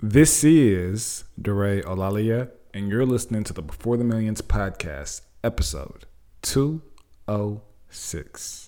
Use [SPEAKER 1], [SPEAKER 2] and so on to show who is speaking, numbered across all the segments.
[SPEAKER 1] This is DeRay Olalia, and you're listening to the Before the Millions podcast, episode 206.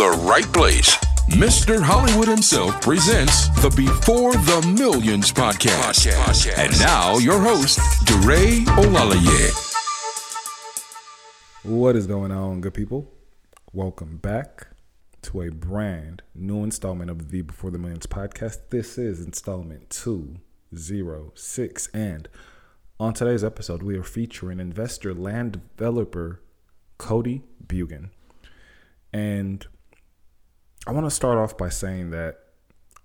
[SPEAKER 2] the right place. Mr. Hollywood himself presents the Before the Millions podcast. And now, your host, DeRay Olalaye.
[SPEAKER 1] What is going on, good people? Welcome back to a brand new installment of the Before the Millions podcast. This is installment 206. And on today's episode, we are featuring investor land developer Cody Bjugan. And I want to start off by saying that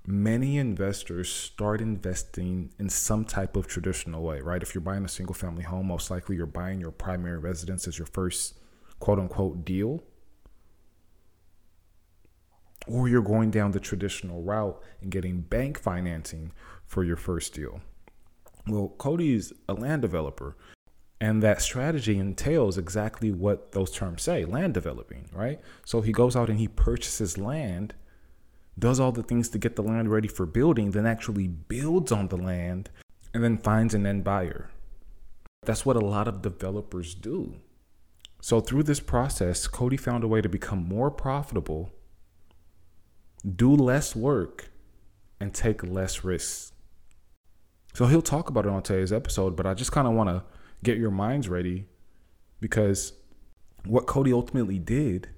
[SPEAKER 1] many investors start investing in some type of traditional way, right? If you're buying a single family home, most likely you're buying your primary residence as your first quote unquote deal. Or you're going down the traditional route and getting bank financing for your first deal. Well, Cody's a land developer. And that strategy entails exactly what those terms say land developing, right? So he goes out and he purchases land, does all the things to get the land ready for building, then actually builds on the land, and then finds an end buyer. That's what a lot of developers do. So through this process, Cody found a way to become more profitable, do less work, and take less risks. So he'll talk about it on today's episode, but I just kind of want to get your minds ready because what Cody ultimately did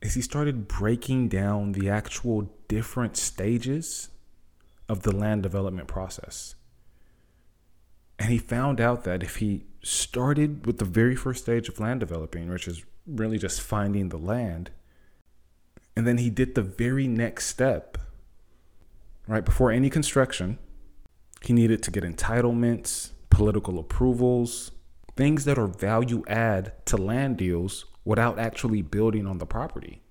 [SPEAKER 1] is he started breaking down the actual different stages of the land development process. And he found out that if he started with the very first stage of land developing, which is really just finding the land, and then he did the very next step, right before any construction, he needed to get entitlements, political approvals, things that are value add to land deals without actually building on the property.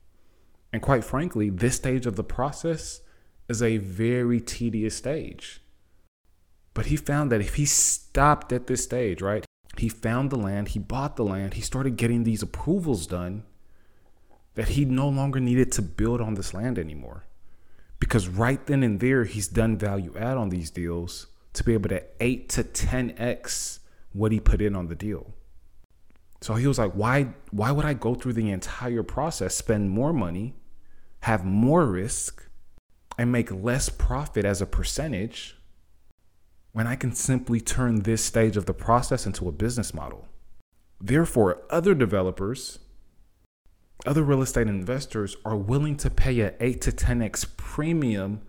[SPEAKER 1] And quite frankly, this stage of the process is a very tedious stage. But he found that if he stopped at this stage, right, he found the land, he bought the land, he started getting these approvals done, that he no longer needed to build on this land anymore. Because right then and there, he's done value add on these deals to be able to 8 to 10x what he put in on the deal. So he was like, why why would I go through the entire process, spend more money, have more risk, and make less profit as a percentage when I can simply turn this stage of the process into a business model? Therefore, other developers, other real estate investors are willing to pay a 8 to 10x premium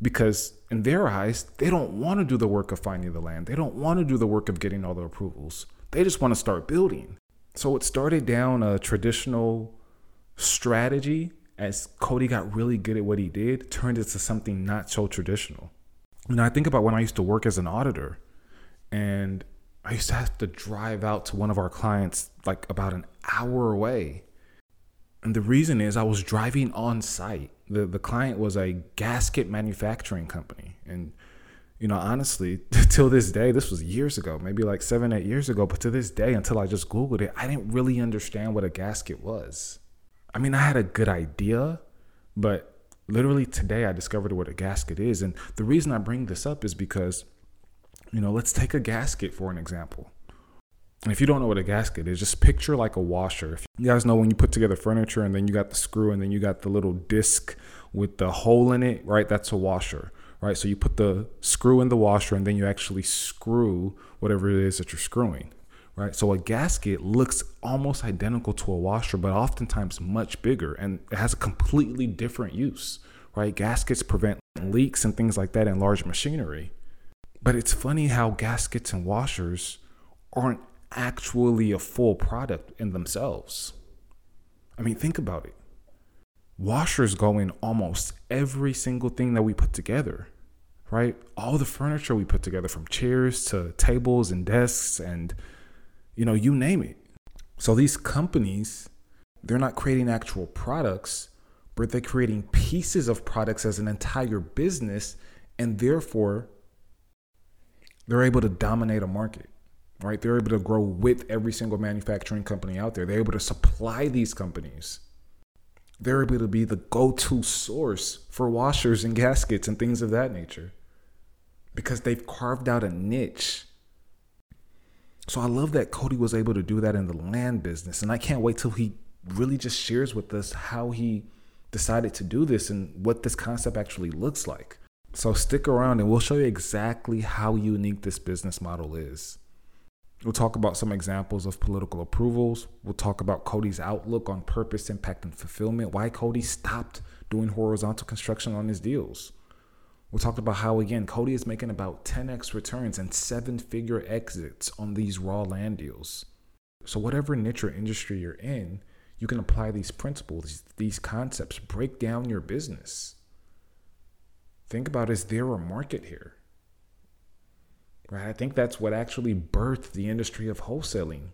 [SPEAKER 1] because in their eyes, they don't want to do the work of finding the land. They don't want to do the work of getting all the approvals. They just want to start building. So it started down a traditional strategy as Cody got really good at what he did, turned it to something not so traditional. You know, I think about when I used to work as an auditor and I used to have to drive out to one of our clients like about an hour away. And the reason is I was driving on site. The the client was a gasket manufacturing company. And you know honestly till this day this was years ago maybe like seven eight years ago but to this day until i just googled it i didn't really understand what a gasket was. I mean i had a good idea but literally today i discovered what a gasket is. And the reason i bring this up is because you know let's take a gasket for an example if you don't know what a gasket is, just picture like a washer. If you guys know when you put together furniture and then you got the screw and then you got the little disc with the hole in it, right? That's a washer, right? So you put the screw in the washer and then you actually screw whatever it is that you're screwing, right? So a gasket looks almost identical to a washer, but oftentimes much bigger and it has a completely different use, right? Gaskets prevent leaks and things like that in large machinery. But it's funny how gaskets and washers aren't actually a full product in themselves. I mean, think about it. Washers go in almost every single thing that we put together, right? All the furniture we put together, from chairs to tables and desks, and you know, you name it. So these companies, they're not creating actual products, but they're creating pieces of products as an entire business, and therefore, they're able to dominate a market right? They're able to grow with every single manufacturing company out there. They're able to supply these companies. They're able to be the go to source for washers and gaskets and things of that nature because they've carved out a niche. So I love that Cody was able to do that in the land business. And I can't wait till he really just shares with us how he decided to do this and what this concept actually looks like. So stick around and we'll show you exactly how unique this business model is. We'll talk about some examples of political approvals. We'll talk about Cody's outlook on purpose, impact, and fulfillment, why Cody stopped doing horizontal construction on his deals. We'll talk about how, again, Cody is making about 10x returns and seven figure exits on these raw land deals. So, whatever niche or industry you're in, you can apply these principles, these concepts, break down your business. Think about is there a market here? Right? I think that's what actually birthed the industry of wholesaling.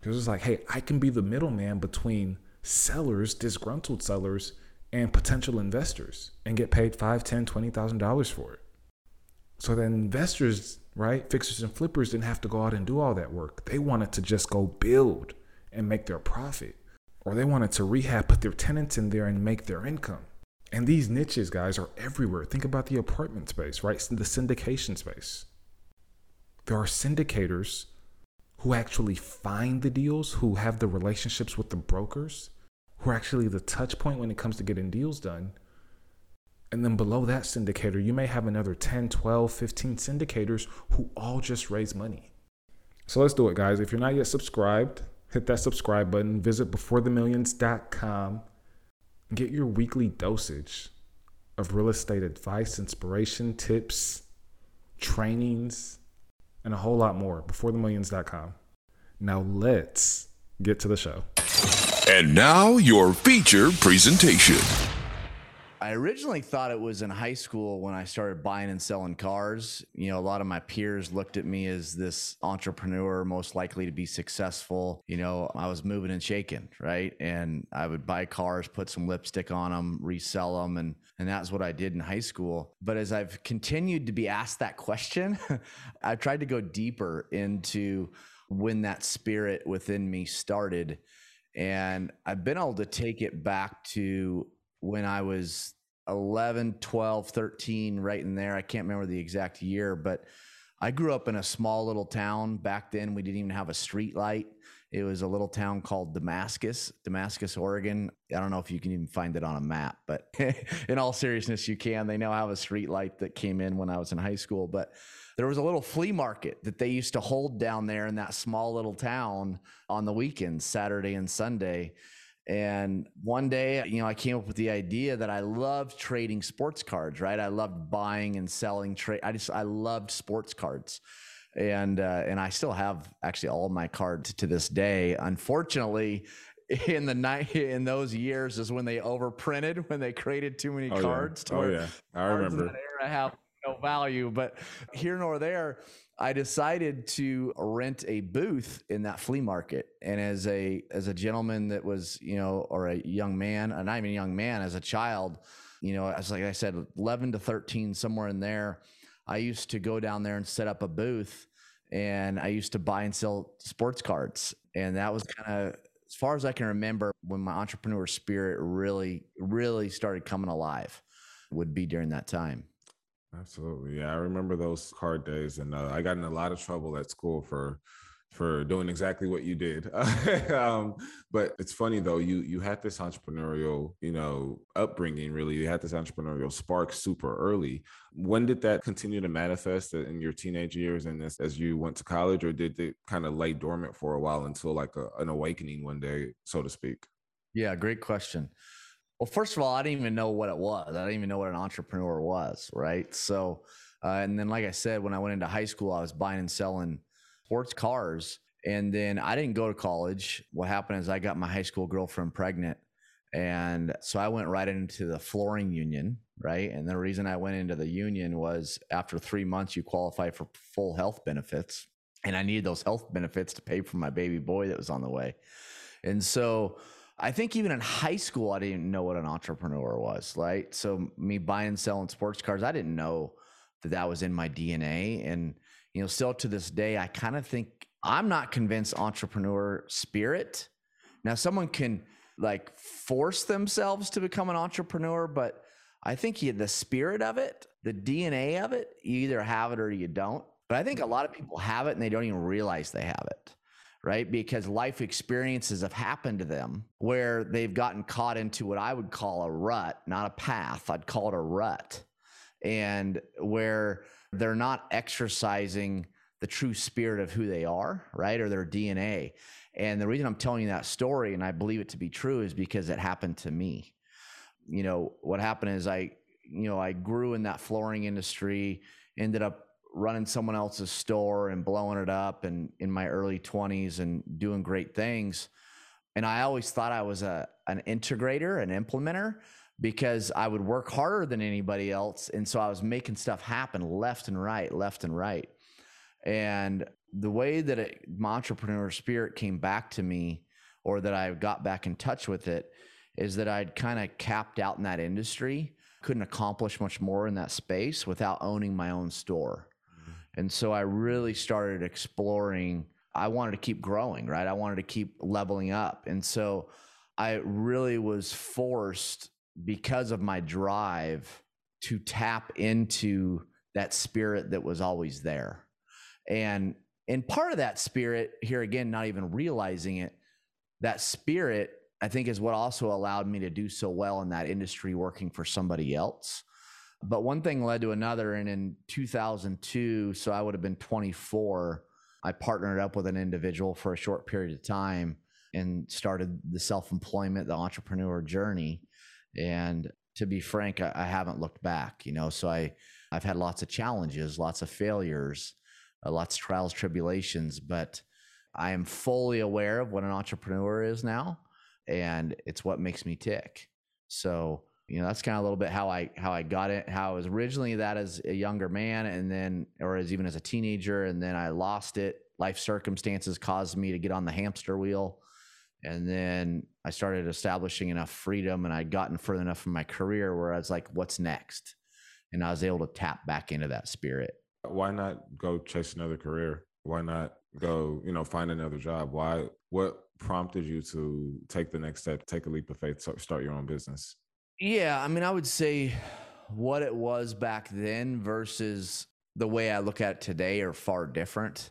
[SPEAKER 1] Because it's like, hey, I can be the middleman between sellers, disgruntled sellers, and potential investors and get paid five, ten, twenty thousand dollars for it. So then investors, right, fixers and flippers didn't have to go out and do all that work. They wanted to just go build and make their profit. Or they wanted to rehab, put their tenants in there and make their income. And these niches, guys, are everywhere. Think about the apartment space, right? The syndication space there are syndicators who actually find the deals, who have the relationships with the brokers, who are actually the touch point when it comes to getting deals done. And then below that syndicator, you may have another 10, 12, 15 syndicators who all just raise money. So let's do it, guys. If you're not yet subscribed, hit that subscribe button. Visit beforethemillions.com. Get your weekly dosage of real estate advice, inspiration, tips, trainings, and a whole lot more. BeforeTheMillions.com. Now let's get to the show.
[SPEAKER 2] And now your feature presentation.
[SPEAKER 3] I originally thought it was in high school when I started buying and selling cars. You know, a lot of my peers looked at me as this entrepreneur, most likely to be successful. You know, I was moving and shaking, right? And I would buy cars, put some lipstick on them, resell them, and and that's what I did in high school. But as I've continued to be asked that question, I've tried to go deeper into when that spirit within me started. And I've been able to take it back to when I was 11, 12, 13, right in there. I can't remember the exact year, but I grew up in a small little town. Back then, we didn't even have a street light. It was a little town called Damascus, Damascus, Oregon. I don't know if you can even find it on a map, but in all seriousness, you can. They now have a street light that came in when I was in high school. But there was a little flea market that they used to hold down there in that small little town on the weekends, Saturday and Sunday. And one day, you know, I came up with the idea that I loved trading sports cards, right? I loved buying and selling trade. I just, I loved sports cards. And, uh, and I still have actually all my cards to this day. Unfortunately, in the night in those years is when they overprinted when they created too many
[SPEAKER 1] oh,
[SPEAKER 3] cards.
[SPEAKER 1] Yeah. oh yeah, I remember.
[SPEAKER 3] That era have no value, but here nor there, I decided to rent a booth in that flea market. And as a as a gentleman that was, you know, or a young man, and not even a young man, as a child, you know, as like I said, 11 to 13, somewhere in there, I used to go down there and set up a booth and I used to buy and sell sports cards. And that was kind of as far as I can remember when my entrepreneur spirit really, really started coming alive would be during that time.
[SPEAKER 1] Absolutely. Yeah. I remember those card days. And uh, I got in a lot of trouble at school for for doing exactly what you did. um, but it's funny though, you you had this entrepreneurial, you know, upbringing. Really, you had this entrepreneurial spark super early. When did that continue to manifest in your teenage years and this as you went to college, or did it kind of lay dormant for a while until like a, an awakening one day, so to speak?
[SPEAKER 3] Yeah, great question. Well, first of all, I didn't even know what it was. I didn't even know what an entrepreneur was, right? So, uh, and then, like I said, when I went into high school, I was buying and selling sports cars. And then I didn't go to college. What happened is I got my high school girlfriend pregnant. And so I went right into the flooring union, right? And the reason I went into the union was after three months, you qualify for full health benefits. And I needed those health benefits to pay for my baby boy that was on the way. And so I think even in high school, I didn't know what an entrepreneur was, right? So me buying and selling sports cars, I didn't know that that was in my DNA. And you know, still to this day, I kind of think I'm not convinced entrepreneur spirit. Now, someone can like force themselves to become an entrepreneur, but I think you, the spirit of it, the DNA of it, you either have it or you don't. But I think a lot of people have it and they don't even realize they have it, right? Because life experiences have happened to them where they've gotten caught into what I would call a rut, not a path. I'd call it a rut. And where they're not exercising the true spirit of who they are, right? Or their DNA. And the reason I'm telling you that story and I believe it to be true is because it happened to me. You know, what happened is I, you know, I grew in that flooring industry, ended up running someone else's store and blowing it up and in my early 20s and doing great things. And I always thought I was a an integrator, an implementer, because I would work harder than anybody else. And so I was making stuff happen left and right, left and right. And the way that it, my entrepreneur spirit came back to me, or that I got back in touch with it, is that I'd kind of capped out in that industry, couldn't accomplish much more in that space without owning my own store. Mm-hmm. And so I really started exploring. I wanted to keep growing, right? I wanted to keep leveling up. And so I really was forced because of my drive to tap into that spirit that was always there. And and part of that spirit here again not even realizing it that spirit I think is what also allowed me to do so well in that industry working for somebody else. But one thing led to another and in 2002 so I would have been 24 I partnered up with an individual for a short period of time and started the self-employment the entrepreneur journey and to be frank, I, I haven't looked back, you know, so I, I've had lots of challenges, lots of failures, uh, lots of trials, tribulations, but I am fully aware of what an entrepreneur is now. And it's what makes me tick. So, you know, that's kind of a little bit how I, how I got it, how I was originally that as a younger man and then, or as even as a teenager. And then I lost it. Life circumstances caused me to get on the hamster wheel and then I started establishing enough freedom and I'd gotten further enough in my career where I was like, what's next? And I was able to tap back into that spirit.
[SPEAKER 1] Why not go chase another career? Why not go, you know, find another job? Why, what prompted you to take the next step, take a leap of faith, start your own business?
[SPEAKER 3] Yeah. I mean, I would say what it was back then versus the way I look at it today are far different.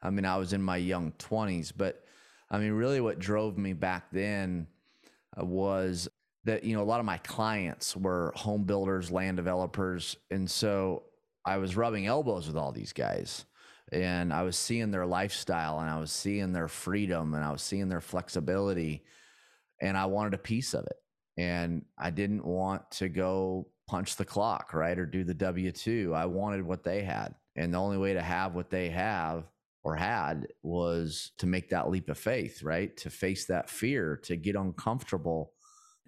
[SPEAKER 3] I mean, I was in my young 20s, but I mean, really what drove me back then uh, was that, you know, a lot of my clients were home builders, land developers. And so I was rubbing elbows with all these guys and I was seeing their lifestyle and I was seeing their freedom and I was seeing their flexibility and I wanted a piece of it. And I didn't want to go punch the clock, right? Or do the W 2. I wanted what they had. And the only way to have what they have or had was to make that leap of faith, right? To face that fear, to get uncomfortable.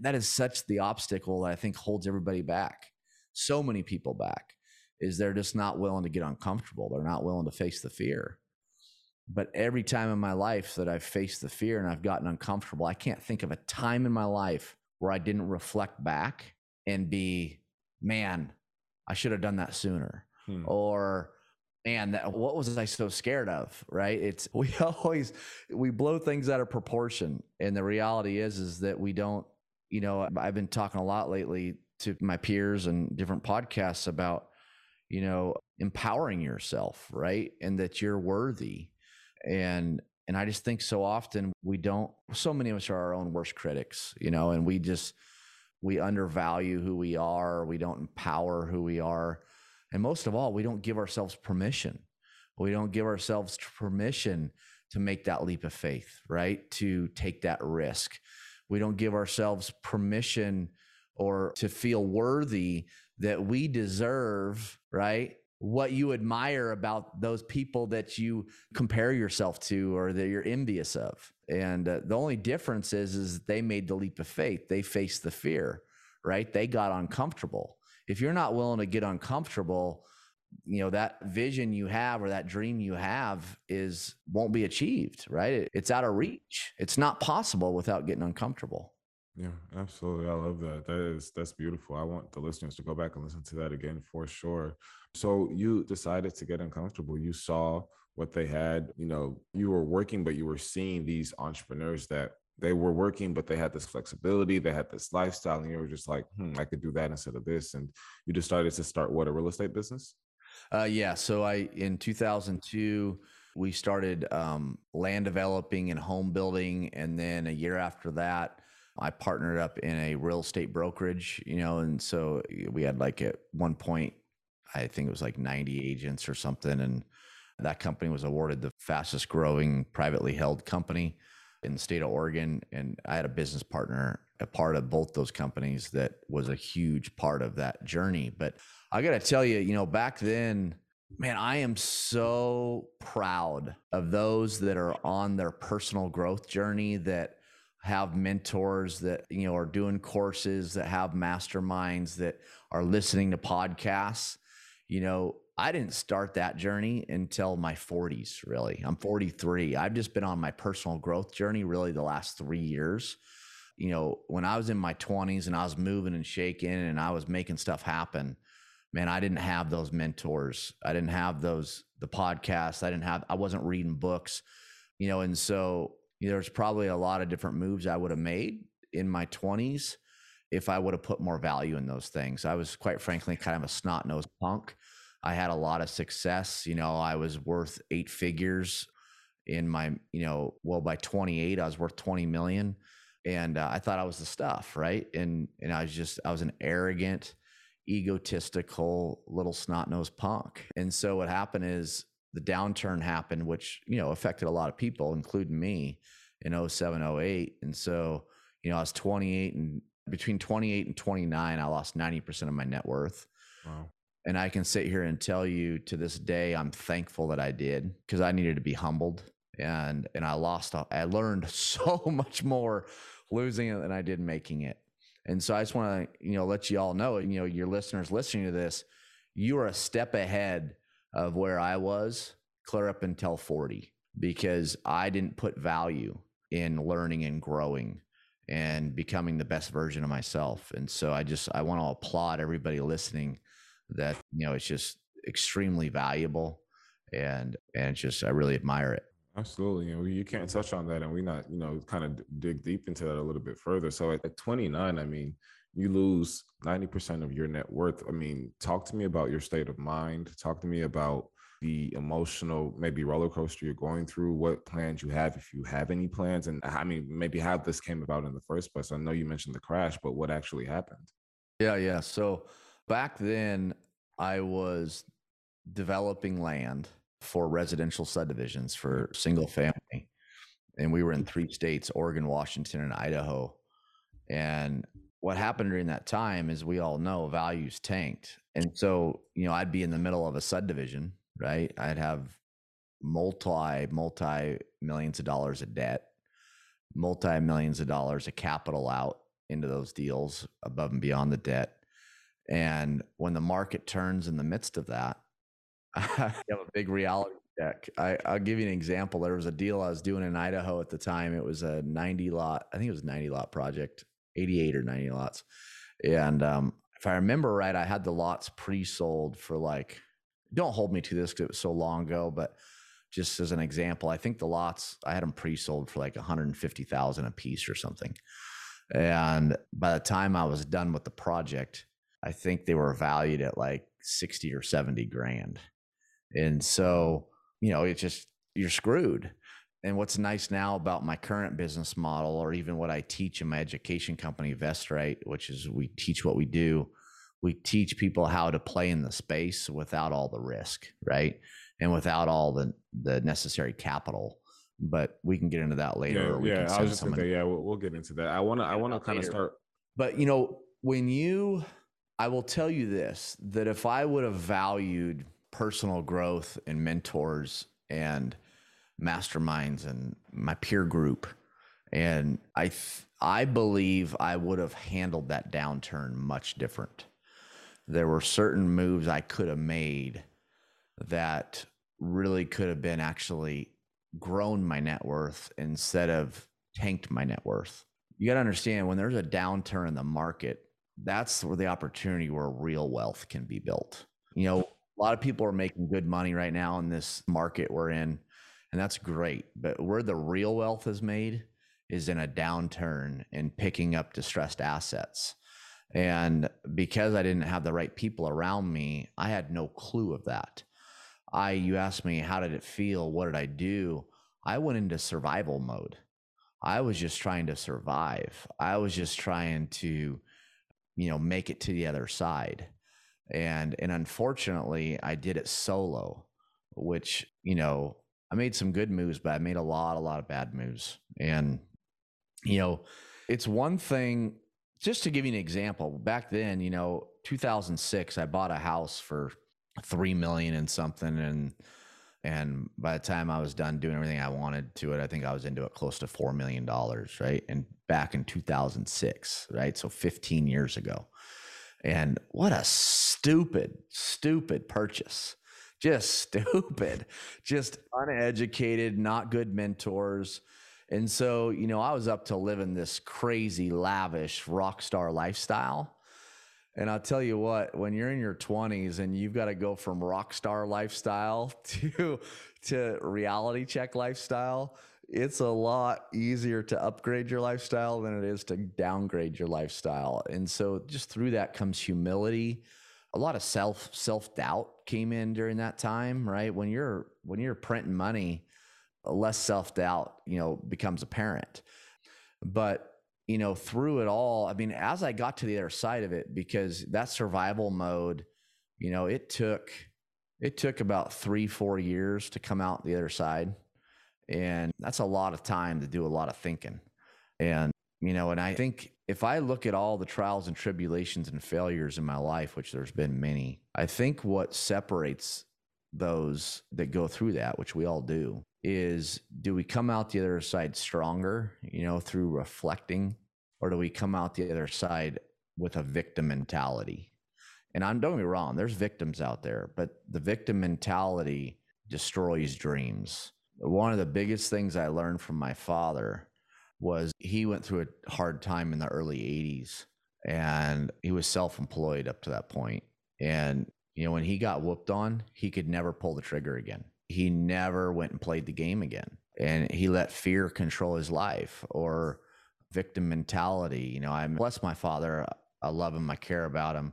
[SPEAKER 3] That is such the obstacle that I think holds everybody back. So many people back is they're just not willing to get uncomfortable. They're not willing to face the fear. But every time in my life that I've faced the fear and I've gotten uncomfortable, I can't think of a time in my life where I didn't reflect back and be, man, I should have done that sooner. Hmm. Or, and that, what was I so scared of? Right? It's we always we blow things out of proportion, and the reality is is that we don't. You know, I've been talking a lot lately to my peers and different podcasts about you know empowering yourself, right, and that you're worthy. And and I just think so often we don't so many of us are our own worst critics, you know, and we just we undervalue who we are, we don't empower who we are. And most of all, we don't give ourselves permission. We don't give ourselves permission to make that leap of faith, right? To take that risk. We don't give ourselves permission or to feel worthy that we deserve, right? What you admire about those people that you compare yourself to or that you're envious of. And uh, the only difference is, is they made the leap of faith. They faced the fear, right? They got uncomfortable. If you're not willing to get uncomfortable, you know that vision you have or that dream you have is won't be achieved right? It's out of reach. It's not possible without getting uncomfortable.
[SPEAKER 1] Yeah absolutely. I love that. That is that's beautiful. I want the listeners to go back and listen to that again for sure. So you decided to get uncomfortable. You saw what they had. You know you were working but you were seeing these entrepreneurs that they were working, but they had this flexibility, they had this lifestyle, and you were just like, hmm, I could do that instead of this. And you decided to start what a real estate business?
[SPEAKER 3] Uh, yeah. So I in 2002 we started um, land developing and home building, and then a year after that. I partnered up in a real estate brokerage, you know, and so we had like at one point, I think it was like 90 agents or something. And that company was awarded the fastest growing privately held company in the state of Oregon. And I had a business partner, a part of both those companies that was a huge part of that journey. But I got to tell you, you know, back then, man, I am so proud of those that are on their personal growth journey that have mentors that, you know, are doing courses, that have masterminds, that are listening to podcasts. You know, I didn't start that journey until my 40s, really. I'm 43. I've just been on my personal growth journey really the last three years. You know, when I was in my 20s and I was moving and shaking and I was making stuff happen, man, I didn't have those mentors. I didn't have those the podcasts. I didn't have I wasn't reading books, you know, and so you know, there's probably a lot of different moves I would have made in my 20s if I would have put more value in those things. I was quite frankly kind of a snot nosed punk. I had a lot of success. You know, I was worth eight figures in my, you know, well, by 28, I was worth 20 million. And uh, I thought I was the stuff, right? And and I was just I was an arrogant, egotistical little snot-nosed punk. And so what happened is the downturn happened, which, you know, affected a lot of people, including me in 07, 08. And so, you know, I was 28 and between 28 and 29, I lost 90% of my net worth. Wow. And I can sit here and tell you to this day, I'm thankful that I did because I needed to be humbled. And and I lost, I learned so much more losing it than I did making it. And so I just want to, you know, let you all know, you know, your listeners listening to this, you are a step ahead of where I was clear up until 40 because I didn't put value in learning and growing and becoming the best version of myself. And so I just I want to applaud everybody listening that, you know, it's just extremely valuable and and just I really admire it.
[SPEAKER 1] Absolutely. You, know, you can't touch on that and we not, you know, kind of dig deep into that a little bit further. So at 29, I mean, you lose 90% of your net worth. I mean, talk to me about your state of mind. Talk to me about the emotional, maybe roller coaster you're going through, what plans you have, if you have any plans. And I mean, maybe how this came about in the first place. I know you mentioned the crash, but what actually happened?
[SPEAKER 3] Yeah, yeah. So back then, I was developing land for residential subdivisions for single family. And we were in three states Oregon, Washington, and Idaho. And what happened during that time is we all know values tanked. And so, you know, I'd be in the middle of a subdivision, right? I'd have multi, multi millions of dollars of debt, multi millions of dollars of capital out into those deals above and beyond the debt. And when the market turns in the midst of that, I have a big reality check. I, I'll give you an example. There was a deal I was doing in Idaho at the time. It was a 90 lot, I think it was a 90 lot project, 88 or 90 lots. And um, if I remember right, I had the lots pre sold for like, don't hold me to this because it was so long ago, but just as an example, I think the lots, I had them pre sold for like 150,000 a piece or something. And by the time I was done with the project, I think they were valued at like 60 or 70 grand. And so, you know, it's just you're screwed. And what's nice now about my current business model, or even what I teach in my education company, VestRight, which is we teach what we do. We teach people how to play in the space without all the risk, right? And without all the the necessary capital. But we can get into that later.
[SPEAKER 1] Yeah, yeah. I was just gonna say, yeah, we'll, we'll get into that. I wanna, I wanna kind of start.
[SPEAKER 3] But you know, when you, I will tell you this: that if I would have valued personal growth and mentors and masterminds and my peer group. And I, th- I believe I would have handled that downturn much different. There were certain moves I could have made that really could have been actually grown my net worth instead of tanked my net worth. You got to understand when there's a downturn in the market, that's where the opportunity where real wealth can be built. You know, a lot of people are making good money right now in this market we're in and that's great. But where the real wealth is made is in a downturn and picking up distressed assets. And because I didn't have the right people around me, I had no clue of that. I, you asked me, how did it feel? What did I do? I went into survival mode. I was just trying to survive. I was just trying to, you know, make it to the other side. And, and unfortunately, I did it solo, which, you know, I made some good moves, but I made a lot, a lot of bad moves. And, you know, it's one thing, just to give you an example, back then, you know, 2006, I bought a house for 3 million and something. And, and by the time I was done doing everything I wanted to it, I think I was into it close to $4 million, right? And back in 2006, right? So 15 years ago. And what a stupid, stupid purchase just stupid, just uneducated, not good mentors. And so, you know, I was up to living this crazy, lavish rock star lifestyle. And I'll tell you what, when you're in your 20s and you've got to go from rock star lifestyle to to reality check lifestyle, it's a lot easier to upgrade your lifestyle than it is to downgrade your lifestyle. And so just through that comes humility, a lot of self self doubt came in during that time, right? When you're when you're printing money, less self doubt, you know, becomes apparent. But you know, through it all, I mean, as I got to the other side of it, because that survival mode, you know, it took it took about three four years to come out the other side, and that's a lot of time to do a lot of thinking, and you know, and I think if I look at all the trials and tribulations and failures in my life, which there's been many, I think what separates those that go through that, which we all do, is do we come out the other side stronger, you know, through reflecting, or do we come out the other side with a victim mentality? And I'm don't me wrong, there's victims out there, but the victim mentality destroys dreams. One of the biggest things I learned from my father was he went through a hard time in the early 80s and he was self-employed up to that point and you know when he got whooped on he could never pull the trigger again he never went and played the game again. And he let fear control his life or victim mentality. You know i bless my father. I love him. I care about him.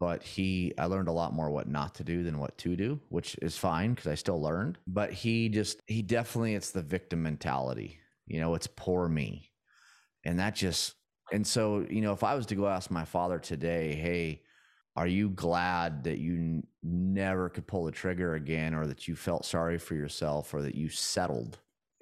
[SPEAKER 3] But he i learned a lot more what not to do than what to do which is fine because i still learned. But he just he definitely it's the victim mentality. You know, it's poor me. And that just, and so, you know, if I was to go ask my father today, hey, are you glad that you n- never could pull the trigger again or that you felt sorry for yourself or that you settled?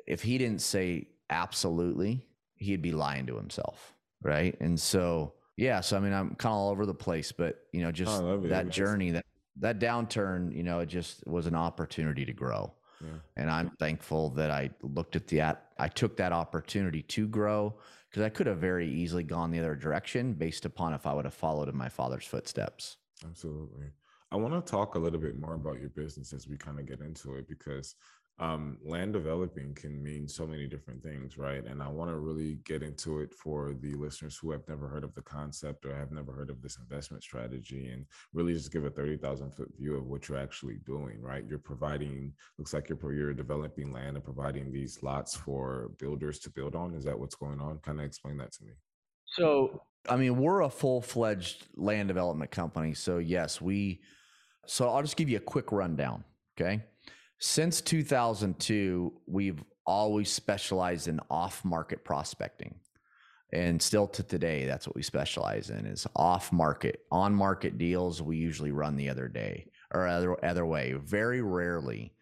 [SPEAKER 3] If he didn't say absolutely, he'd be lying to himself. Right. And so, yeah, so I mean, I'm kind of all over the place, but you know, just that journey, that that downturn, you know, it just was an opportunity to grow. Yeah. And I'm thankful that I looked at the I took that opportunity to grow because I could have very easily gone the other direction based upon if I would have followed in my father's footsteps.
[SPEAKER 1] Absolutely. I want to talk a little bit more about your business as we kind of get into it because um, land developing can mean so many different things, right? And I want to really get into it for the listeners who have never heard of the concept or have never heard of this investment strategy and really just give a 30,000 foot view of what you're actually doing, right? You're providing, looks like you're, you're developing land and providing these lots for builders to build on. Is that what's going on? Kind of explain that to me.
[SPEAKER 3] So, I mean, we're a full fledged land development company. So, yes, we, so I'll just give you a quick rundown. Okay. Since 2002, we've always specialized in off market prospecting. And still to today, that's what we specialize in is off market. On market deals, we usually run the other day or other, other way. Very rarely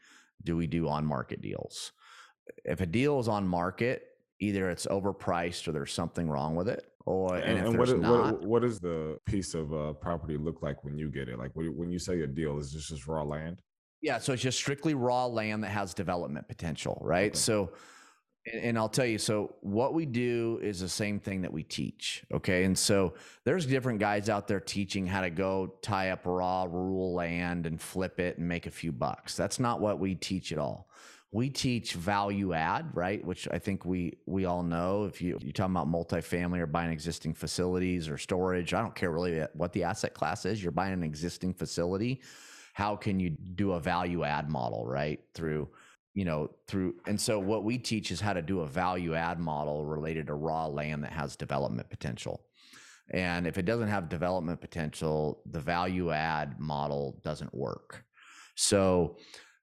[SPEAKER 3] do we do on market deals. If a deal is on market, either it's overpriced or there's something wrong with it. Or and,
[SPEAKER 1] And, and what,
[SPEAKER 3] not,
[SPEAKER 1] what what does the piece of uh, property look like when you get it? Like when when you say a deal, is this just raw land?
[SPEAKER 3] Yeah, so it's just strictly raw land that has development potential, right?
[SPEAKER 1] Okay.
[SPEAKER 3] So, and, and I'll tell you, so what we do is the same thing that we teach, okay? And so there's different guys out there teaching how to go tie up raw rural land and flip it and make a few bucks. That's not what we teach at all. We teach value add, right? Which I think we we all know. If you you're talking about multifamily or buying existing facilities or storage, I don't care really what the asset class is. You're buying an existing facility how can you do a value add model right through you know through and so what we teach is how to do a value add model related to raw land that has development potential. And if it doesn't have development potential the value add model doesn't work. So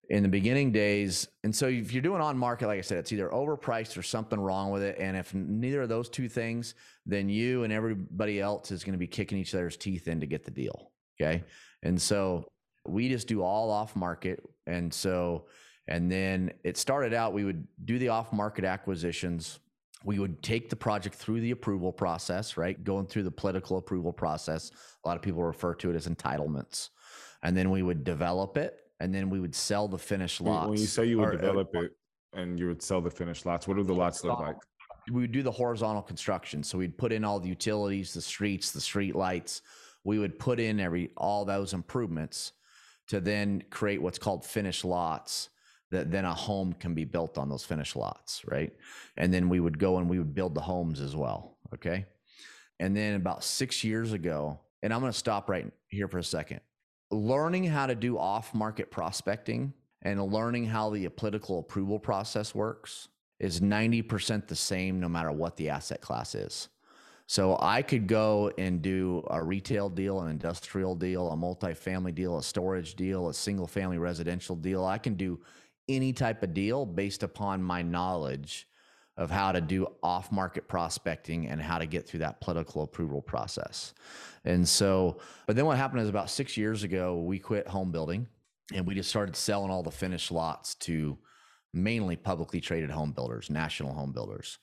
[SPEAKER 3] in the beginning days and so if you're doing on market like i said it's either overpriced or something wrong with it. And if neither of those two things then you and everybody else is going to be kicking each other's teeth in to get the deal okay? And so we just do all off market. And so, and then it started out, we would do the off market acquisitions. We would take the project through the approval process, right? Going through the political approval process. A lot of people refer to it as entitlements. And then we would develop it and then we would sell the finished lots.
[SPEAKER 1] When you say you would
[SPEAKER 3] or, uh,
[SPEAKER 1] develop it and you would sell the finished lots, what do the lots look like?
[SPEAKER 3] we would do the horizontal construction. So we'd put in all the utilities, the streets, the street lights. We would put in every all those improvements to then create what's called finished lots that then a home can be built on those finished lots, right? And then we would go and we would build the homes as well, okay? And then about 6 years ago, and I'm going to stop right here for a second. Learning how to do off-market prospecting and learning how the political approval process works is 90% the same no matter what the asset class is. So I could go and do a retail deal, an industrial deal, a multifamily deal, a storage deal, a single family residential deal. I can do any type of deal based upon my knowledge of how to do off market prospecting and how to get through that political approval process. And so, but then what happened is about six years ago, we quit home building and we just started selling all the finished lots to mainly publicly traded home builders, national home builders.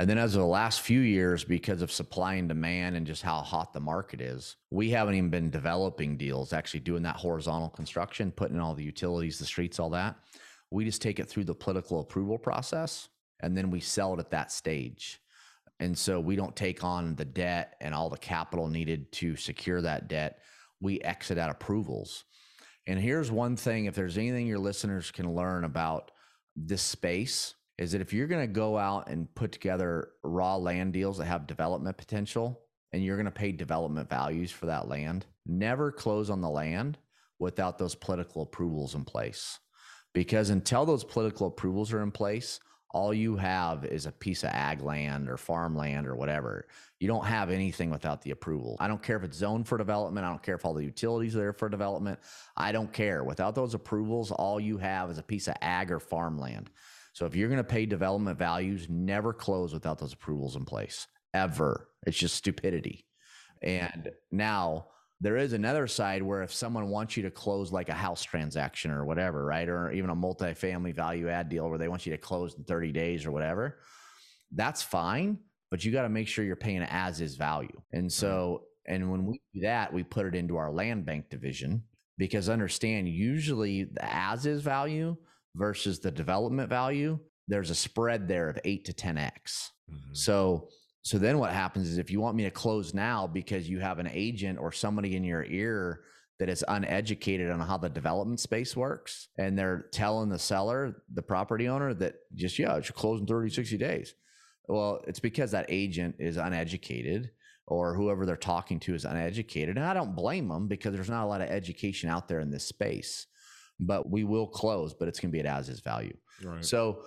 [SPEAKER 3] And then as of the last few years, because of supply and demand and just how hot the market is, we haven't even been developing deals, actually doing that horizontal construction, putting in all the utilities, the streets, all that. We just take it through the political approval process and then we sell it at that stage. And so we don't take on the debt and all the capital needed to secure that debt. We exit at approvals. And here's one thing if there's anything your listeners can learn about this space, is that if you're going to go out and put together raw land deals that have development potential and you're going to pay development values for that land, never close on the land without those political approvals in place. Because until those political approvals are in place, all you have is a piece of ag land or farmland or whatever. You don't have anything without the approval. I don't care if it's zoned for development. I don't care if all the utilities are there for development. I don't care. Without those approvals, all you have is a piece of ag or farmland. So if you're going to pay development values, never close without those approvals in place ever. It's just stupidity. And now there is another side where if someone wants you to close like a house transaction or whatever, right? Or even a multifamily value add deal where they want you to close in 30 days or whatever, that's fine. But you got to make sure you're paying as is value. And so, and when we do that, we put it into our land bank division because understand usually the as is value versus the development value, there's a spread there of eight to 10x.
[SPEAKER 1] Mhm.
[SPEAKER 3] So so then what happens is if you want me to close now because you have an agent or somebody in your ear that is uneducated on how the development space works and they're telling the seller, the property owner that just yeah, it should close in 30 60 days. Well, it's because that agent is uneducated or whoever they're talking to is uneducated. And I don't blame them because there's not a lot of education out there in this space. But we will close, but it's going to be at as is value.
[SPEAKER 1] Right.
[SPEAKER 3] So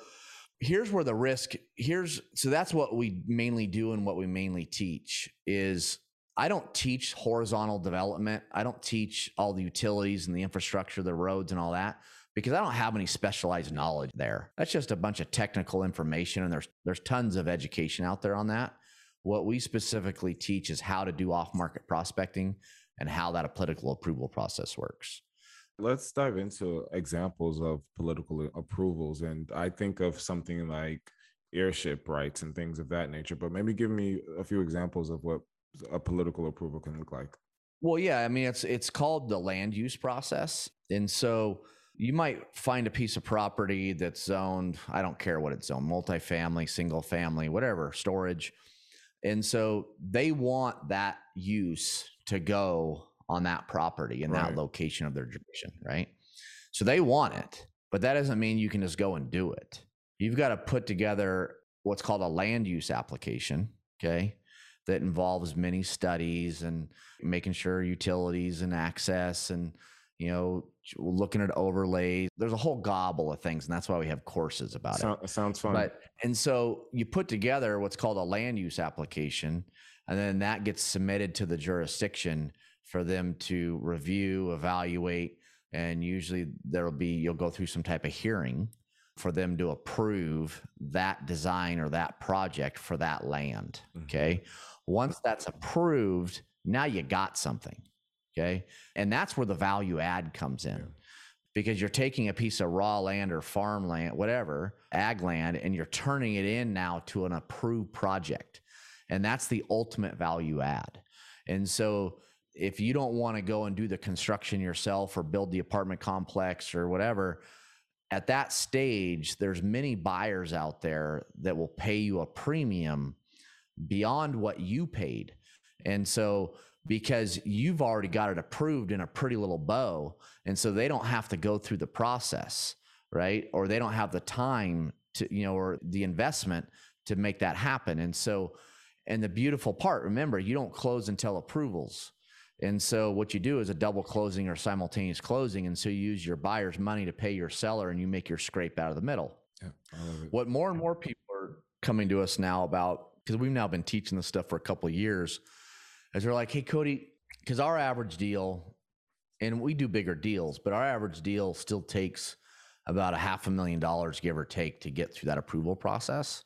[SPEAKER 3] here's where the risk here's so that's what we mainly do and what we mainly teach is I don't teach horizontal development. I don't teach all the utilities and the infrastructure, the roads and all that because I don't have any specialized knowledge there. That's just a bunch of technical information and there's there's tons of education out there on that. What we specifically teach is how to do off-market prospecting and how that political approval process works.
[SPEAKER 1] Let's dive into examples of political approvals and I think of something like airship rights and things of that nature, but maybe give me a few examples of what a political approval can look like.
[SPEAKER 3] Well, yeah, I mean it's it's called the land use process. And so you might find a piece of property that's zoned, I don't care what it's zoned, multifamily, single family, whatever, storage. And so they want that use to go on that property in right. that location of their jurisdiction, right? So they want it, but that doesn't mean you can just go and do it. You've got to put together what's called a land use application, okay? That involves many studies and making sure utilities and access and you know, looking at overlays. There's a whole gobble of things, and that's why we have courses about
[SPEAKER 1] so, it. Sounds fun.
[SPEAKER 3] But and so you put together what's called a land use application, and then that gets submitted to the jurisdiction for them to review, evaluate, and usually there'll be you'll go through some type of hearing for them to approve that design or that project for that land. Mm-hmm. Okay. Once that's approved, now you got something. Okay. And that's where the value add comes in. Yeah. Because you're taking a piece of raw land or farmland, whatever, ag land, and you're turning it in now to an approved project. And that's the ultimate value add. And so if you don't want to go and do the construction yourself or build the apartment complex or whatever, at that stage, there's many buyers out there that will pay you a premium beyond what you paid. And so because you've already got it approved in a pretty little bow. And so they don't have to go through the process, right? Or they don't have the time to, you know, or the investment to make that happen. And so, and the beautiful part, remember, you don't close until approvals. And so what you do is a double closing or simultaneous closing. And so you use your buyer's money to pay your seller and you make your scrape out of the middle. Yeah, what more and more people are coming to us now about, because we've now been teaching this stuff for a couple of years is they're like, hey, Cody, because our average deal, and we do bigger deals, but our average deal still takes about a half a million dollars, give or take, to get through that approval process.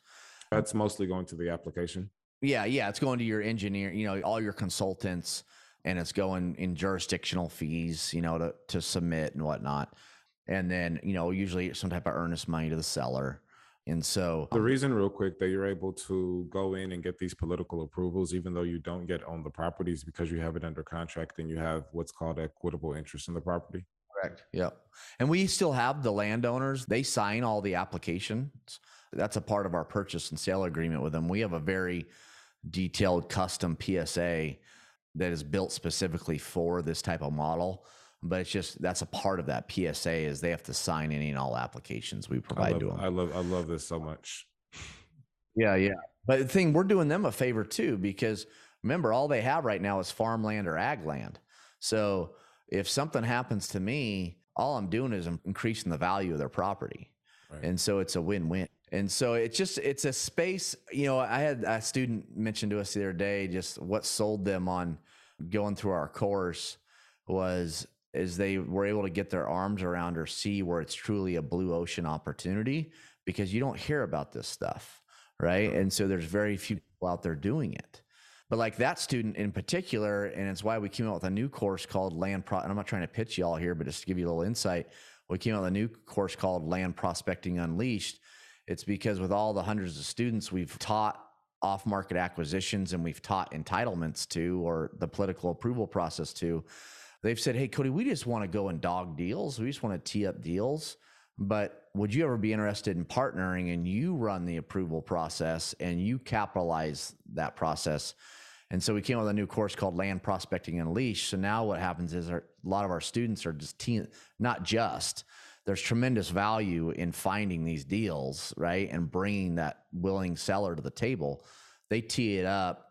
[SPEAKER 1] That's mostly going to the application.
[SPEAKER 3] Yeah, yeah, it's going to your engineer, you know, all your consultants, and it's going in jurisdictional fees, you know, to to submit and whatnot, and then you know, usually some type of earnest money to the seller. And so
[SPEAKER 1] the reason, real quick, that you're able to go in and get these political approvals, even though you don't get on the properties because you have it under contract and you have what's called equitable interest in the property.
[SPEAKER 3] Correct. Yep. And we still have the landowners, they sign all the applications. That's a part of our purchase and sale agreement with them. We have a very detailed custom PSA that is built specifically for this type of model but it's just that's a part of that PSA is they have to sign any and all applications we provide
[SPEAKER 1] love,
[SPEAKER 3] to them.
[SPEAKER 1] I love I love this so much.
[SPEAKER 3] Yeah, yeah. But the thing we're doing them a favor too because remember all they have right now is farmland or ag land. So if something happens to me, all I'm doing is I'm increasing the value of their property. Right. And so it's a win-win. And so it's just it's a space, you know, I had a student mention to us the other day just what sold them on going through our course was is they were able to get their arms around or see where it's truly a blue ocean opportunity because you don't hear about this stuff, right? And so there's very few people out there doing it. But like that student in particular, and it's why we came out with a new course called Land Pro. And I'm not trying to pitch you all here, but just to give you a little insight, we came out with a new course called Land Prospecting Unleashed. It's because with all the hundreds of students we've taught off market acquisitions and we've taught entitlements to, or the political approval process to, they've said, Hey, Cody, we just want to go and dog deals. We just want to tee up deals. But would you ever be interested in partnering and you run the approval process and you capitalize that process? And so we came up with a new course called Land Prospecting Unleashed. So now what happens is our, a lot of our students are just te- not just, there's tremendous value in finding these deals, right? And bringing that willing seller to the table. They tee it up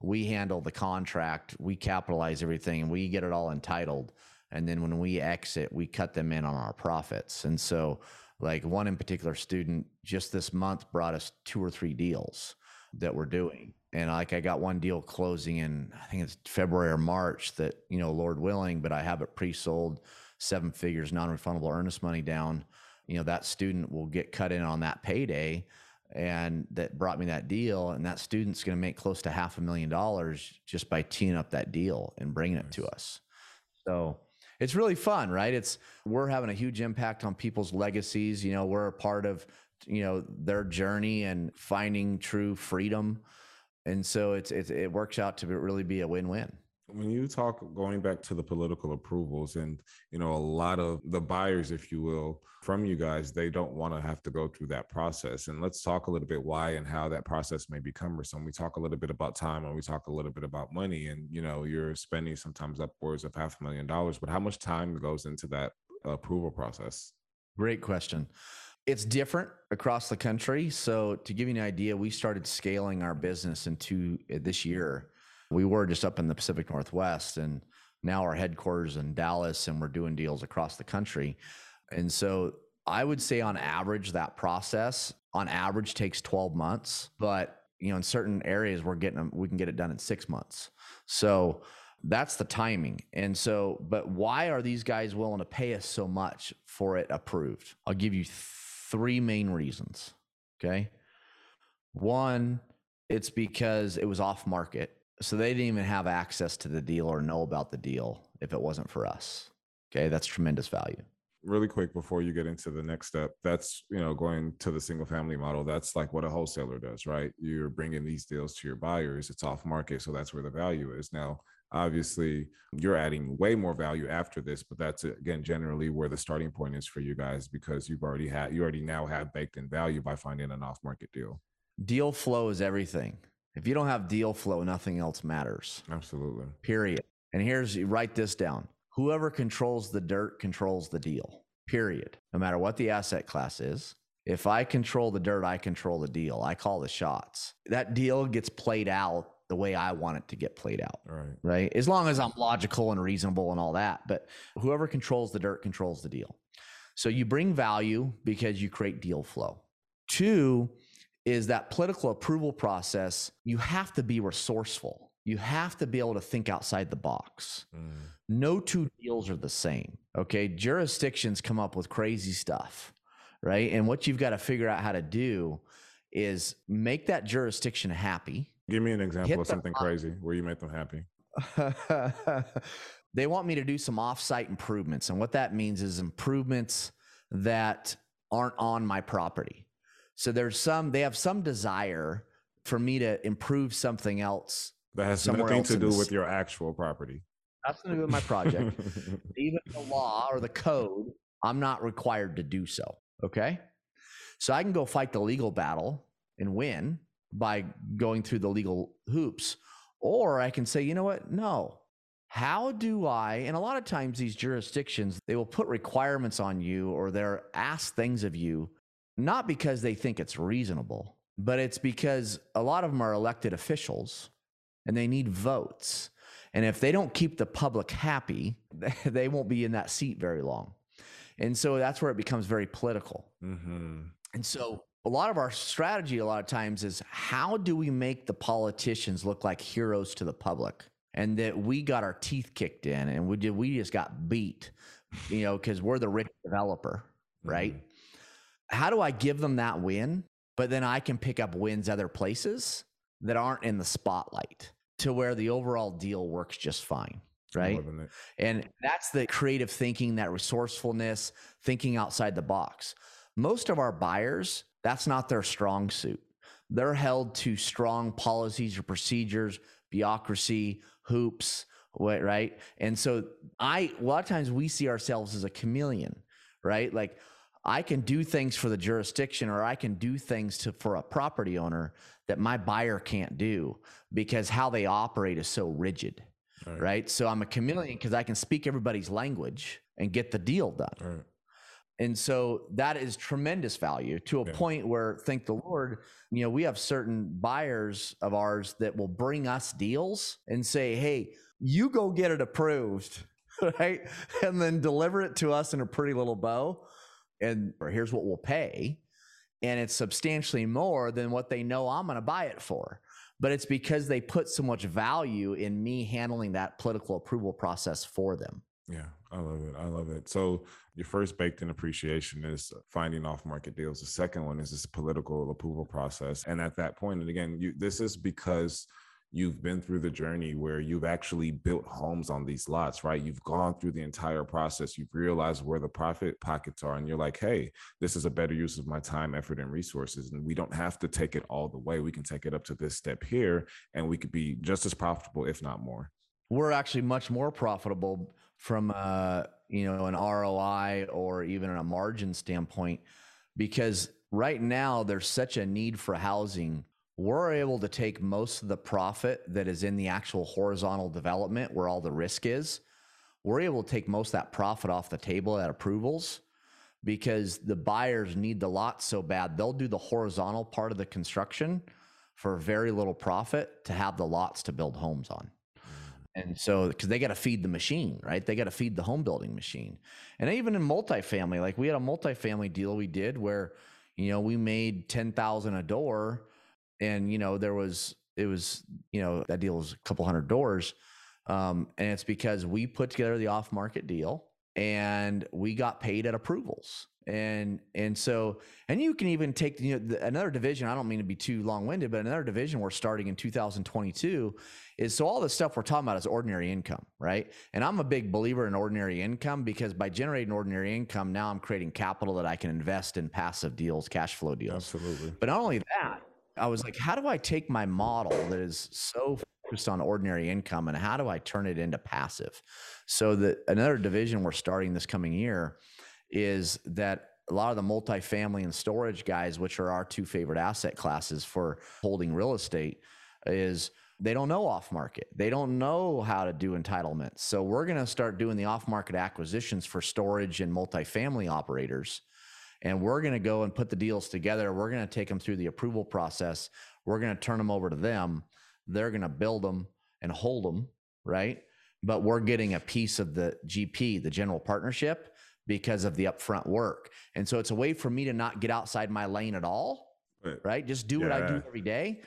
[SPEAKER 3] we handle the contract, we capitalize everything, and we get it all entitled. And then when we exit, we cut them in on our profits. And so, like one in particular student just this month brought us two or three deals that we're doing. And like I got one deal closing in, I think it's February or March that, you know, Lord willing, but I have it pre sold seven figures non-refundable earnest money down, you know, that student will get cut in on that payday and that brought me that deal and that student's going to make close to half a million dollars just by teeing up that deal and bringing it to us. So, it's really fun, right? It's we're having a huge impact on people's legacies. You know, we're a part of you know their journey and finding true freedom, and so it's, it's it works out to really be a win-win
[SPEAKER 4] when you talk going back to the political approvals and you know a lot of the buyers if you will from you guys they don't want to have to go through that process. And let's talk a little bit why and how that process may be cumbersome. We talk a little bit about time and we talk a little bit about money. And you know you're spending sometimes upwards of half a million dollars but how much time goes into that approval process?
[SPEAKER 3] Great question. It's different across the country. So to give you an idea we started scaling our business into this year we were just up in the Pacific Northwest, and now our headquarters in Dallas, and we're doing deals across the country. And so I would say on average, that process on average takes 12 months, but you know, in certain areas we're getting them, we can get it done in six months. So that's the timing. And so, but why are these guys willing to pay us so much for it approved? I'll give you three main reasons. Okay. One, it's because it was off market so they didn't even have access to the deal or know about the deal if it wasn't for us. Okay, that's tremendous value.
[SPEAKER 4] Really quick before you get into the next step, that's you know going to the single family model. That's like what a wholesaler does, right? You're bringing these deals to your buyers. It's off market, so that's where the value is. Now, obviously, you're adding way more value after this, but that's again generally where the starting point is for you guys because you've already had you already now have baked in value by finding an off market deal.
[SPEAKER 3] Deal flow is everything. If you don't have deal flow, nothing else matters.
[SPEAKER 4] Absolutely.
[SPEAKER 3] Period. And here's write this down. Whoever controls the dirt controls the deal. Period. No matter what the asset class is. If I control the dirt, I control the deal. I call the shots. That deal gets played out the way I want it to get played out.
[SPEAKER 4] Right.
[SPEAKER 3] Right. As long as I'm logical and reasonable and all that. But whoever controls the dirt controls the deal. So you bring value because you create deal flow. Two, is that political approval process, you have to be resourceful. You have to be able to think outside the box. Mm. No two deals are the same. Okay. Jurisdictions come up with crazy stuff, right? And what you've got to figure out how to do is make that jurisdiction happy.
[SPEAKER 4] Give me an example of something crazy where you make them happy.
[SPEAKER 3] they want me to do some offsite improvements. And what that means is improvements that aren't on my property. So there's some, they have some desire for me to improve something else.
[SPEAKER 4] That has nothing to do with your actual property.
[SPEAKER 3] Nothing to do with my project. Even the law or the code, I'm not required to do so. Okay. So I can go fight the legal battle and win by going through the legal hoops. Or I can say, you know what? No. How do I? And a lot of times these jurisdictions, they will put requirements on you or they're ask things of you not because they think it's reasonable, but it's because a lot of them are elected officials and they need votes. And if they don't keep the public happy, they won't be in that seat very long. And so that's where it becomes very political. Mm-hmm. And so a lot of our strategy, a lot of times, is how do we make the politicians look like heroes to the public? And that we got our teeth kicked in and we did, we just got beat, you know, because we're the rich developer, right? Mm-hmm how do I give them that win? But then I can pick up wins other places that aren't in the spotlight to where the overall deal works just fine. Right. And that's the creative thinking, that resourcefulness, thinking outside the box. Most of our buyers, that's not their strong suit. They're held to strong policies or procedures, bureaucracy, hoops, right? And so I, a lot of times we see ourselves as a chameleon, right? Like, I can do things for the jurisdiction or I can do things to for a property owner that my buyer can't do because how they operate is so rigid. Right. right? So I'm a chameleon because I can speak everybody's language and get the deal done. Right. And so that is tremendous value to a yeah. point where, thank the Lord, you know, we have certain buyers of ours that will bring us deals and say, hey, you go get it approved, right? And then deliver it to us in a pretty little bow and or here's what we'll pay and it's substantially more than what they know I'm going to buy it for. But it's because they put so much value in me handling that political approval process for them.
[SPEAKER 4] Yeah, I love it. I love it. So your first baked in appreciation is finding off market deals. The second one is this political approval process. And at that point, and again, you this is because you've been through the journey where you've actually built homes on these lots, right? You've gone through the entire process. You've realized where the profit pockets are, and you're like, hey, this is a better use of my time, effort, and resources. And we don't have to take it all the way. We can take it up to this step here, and we could be just as profitable, if not more.
[SPEAKER 3] We're actually much more profitable from uh, you know an ROI or even a margin standpoint because right now there's such a need for housing we're able to take most of the profit that is in the actual horizontal development where all the risk is. We're able to take most of that profit off the table at approvals because the buyers need the lot so bad. They'll do the horizontal part of the construction for very little profit to have the lots to build homes on. And so, because they got to feed the machine, right? They got to feed the home building machine. And even in multifamily, like we had a multifamily deal we did where, you know, we made 10,000 a door and you know there was it was you know that deal was a couple hundred doors um, and it's because we put together the off market deal and we got paid at approvals. And and so and you can even take you know the, another division i don't mean to be too long-winded but another division we're starting in 2022 is so all the stuff we're talking about is ordinary income right? And i'm a big believer in ordinary income because by generating ordinary income now i'm creating capital that i can invest in passive deals cash flow deals.
[SPEAKER 4] Absolutely.
[SPEAKER 3] But not only that I was like, how do I take my model that is so focused on ordinary income and how do I turn it into passive? So that another division we're starting this coming year is that a lot of the multifamily and storage guys, which are our two favorite asset classes for holding real estate, is they don't know off market. They don't know how to do entitlements. So we're going to start doing the off market acquisitions for storage and multifamily operators and we're going to go and put the deals together. We're going to take them through the approval process. We're going to turn them over to them. They're going to build them and hold them, right? But we're getting a piece of the GP, the general partnership, because of the upfront work. And so it's a way for me to not get outside my lane at all, right? right? Just do yeah. what I do every day.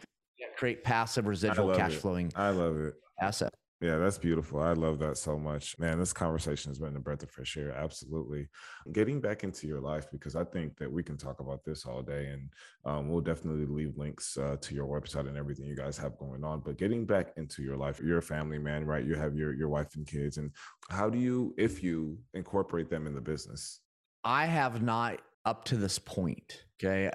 [SPEAKER 3] Create passive residual cash
[SPEAKER 4] it.
[SPEAKER 3] flowing.
[SPEAKER 4] I love it.
[SPEAKER 3] Asset.
[SPEAKER 4] Yeah, that's beautiful. I love that so much. Man, this conversation has been a breath of fresh air. Absolutely. Getting back into your life, because I think that we can talk about this all day and um, we'll definitely leave links uh, to your website and everything you guys have going on. But getting back into your life, you're a family man, right? You have your, your wife and kids. And how do you, if you incorporate them in the business?
[SPEAKER 3] I have not up to this point. Okay.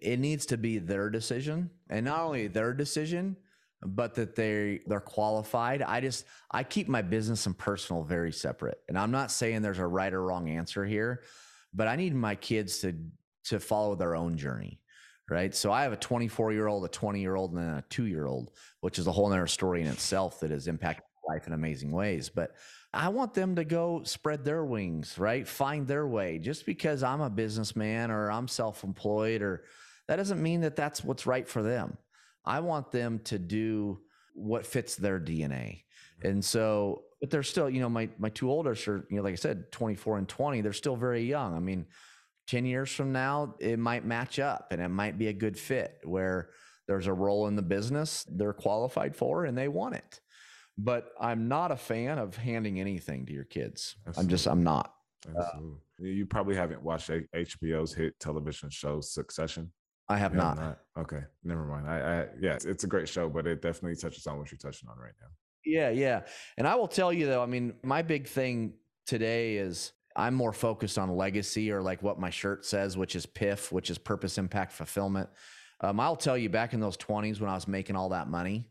[SPEAKER 3] It needs to be their decision. And not only their decision, but that they they're qualified. I just I keep my business and personal very separate. And I'm not saying there's a right or wrong answer here, but I need my kids to to follow their own journey. Right. So I have a 24 year old, a 20 year old, and then a two year old, which is a whole other story in itself that has impacted life in amazing ways. But I want them to go spread their wings, right? Find their way. Just because I'm a businessman or I'm self employed or that doesn't mean that that's what's right for them. I want them to do what fits their DNA. And so, but they're still, you know, my my two oldest are, you know, like I said, 24 and 20. They're still very young. I mean, 10 years from now, it might match up and it might be a good fit where there's a role in the business they're qualified for and they want it. But I'm not a fan of handing anything to your kids. Absolutely. I'm just, I'm not.
[SPEAKER 4] Absolutely. Uh, you probably haven't watched HBO's hit television show Succession.
[SPEAKER 3] I have not. not.
[SPEAKER 4] Okay, never mind. I, I yeah, it's, it's a great show, but it definitely touches on what you're touching on right now.
[SPEAKER 3] Yeah, yeah. And I will tell you though, I mean, my big thing today is I'm more focused on legacy or like what my shirt says, which is PIF, which is purpose, impact, fulfillment. Um, I'll tell you, back in those 20s when I was making all that money,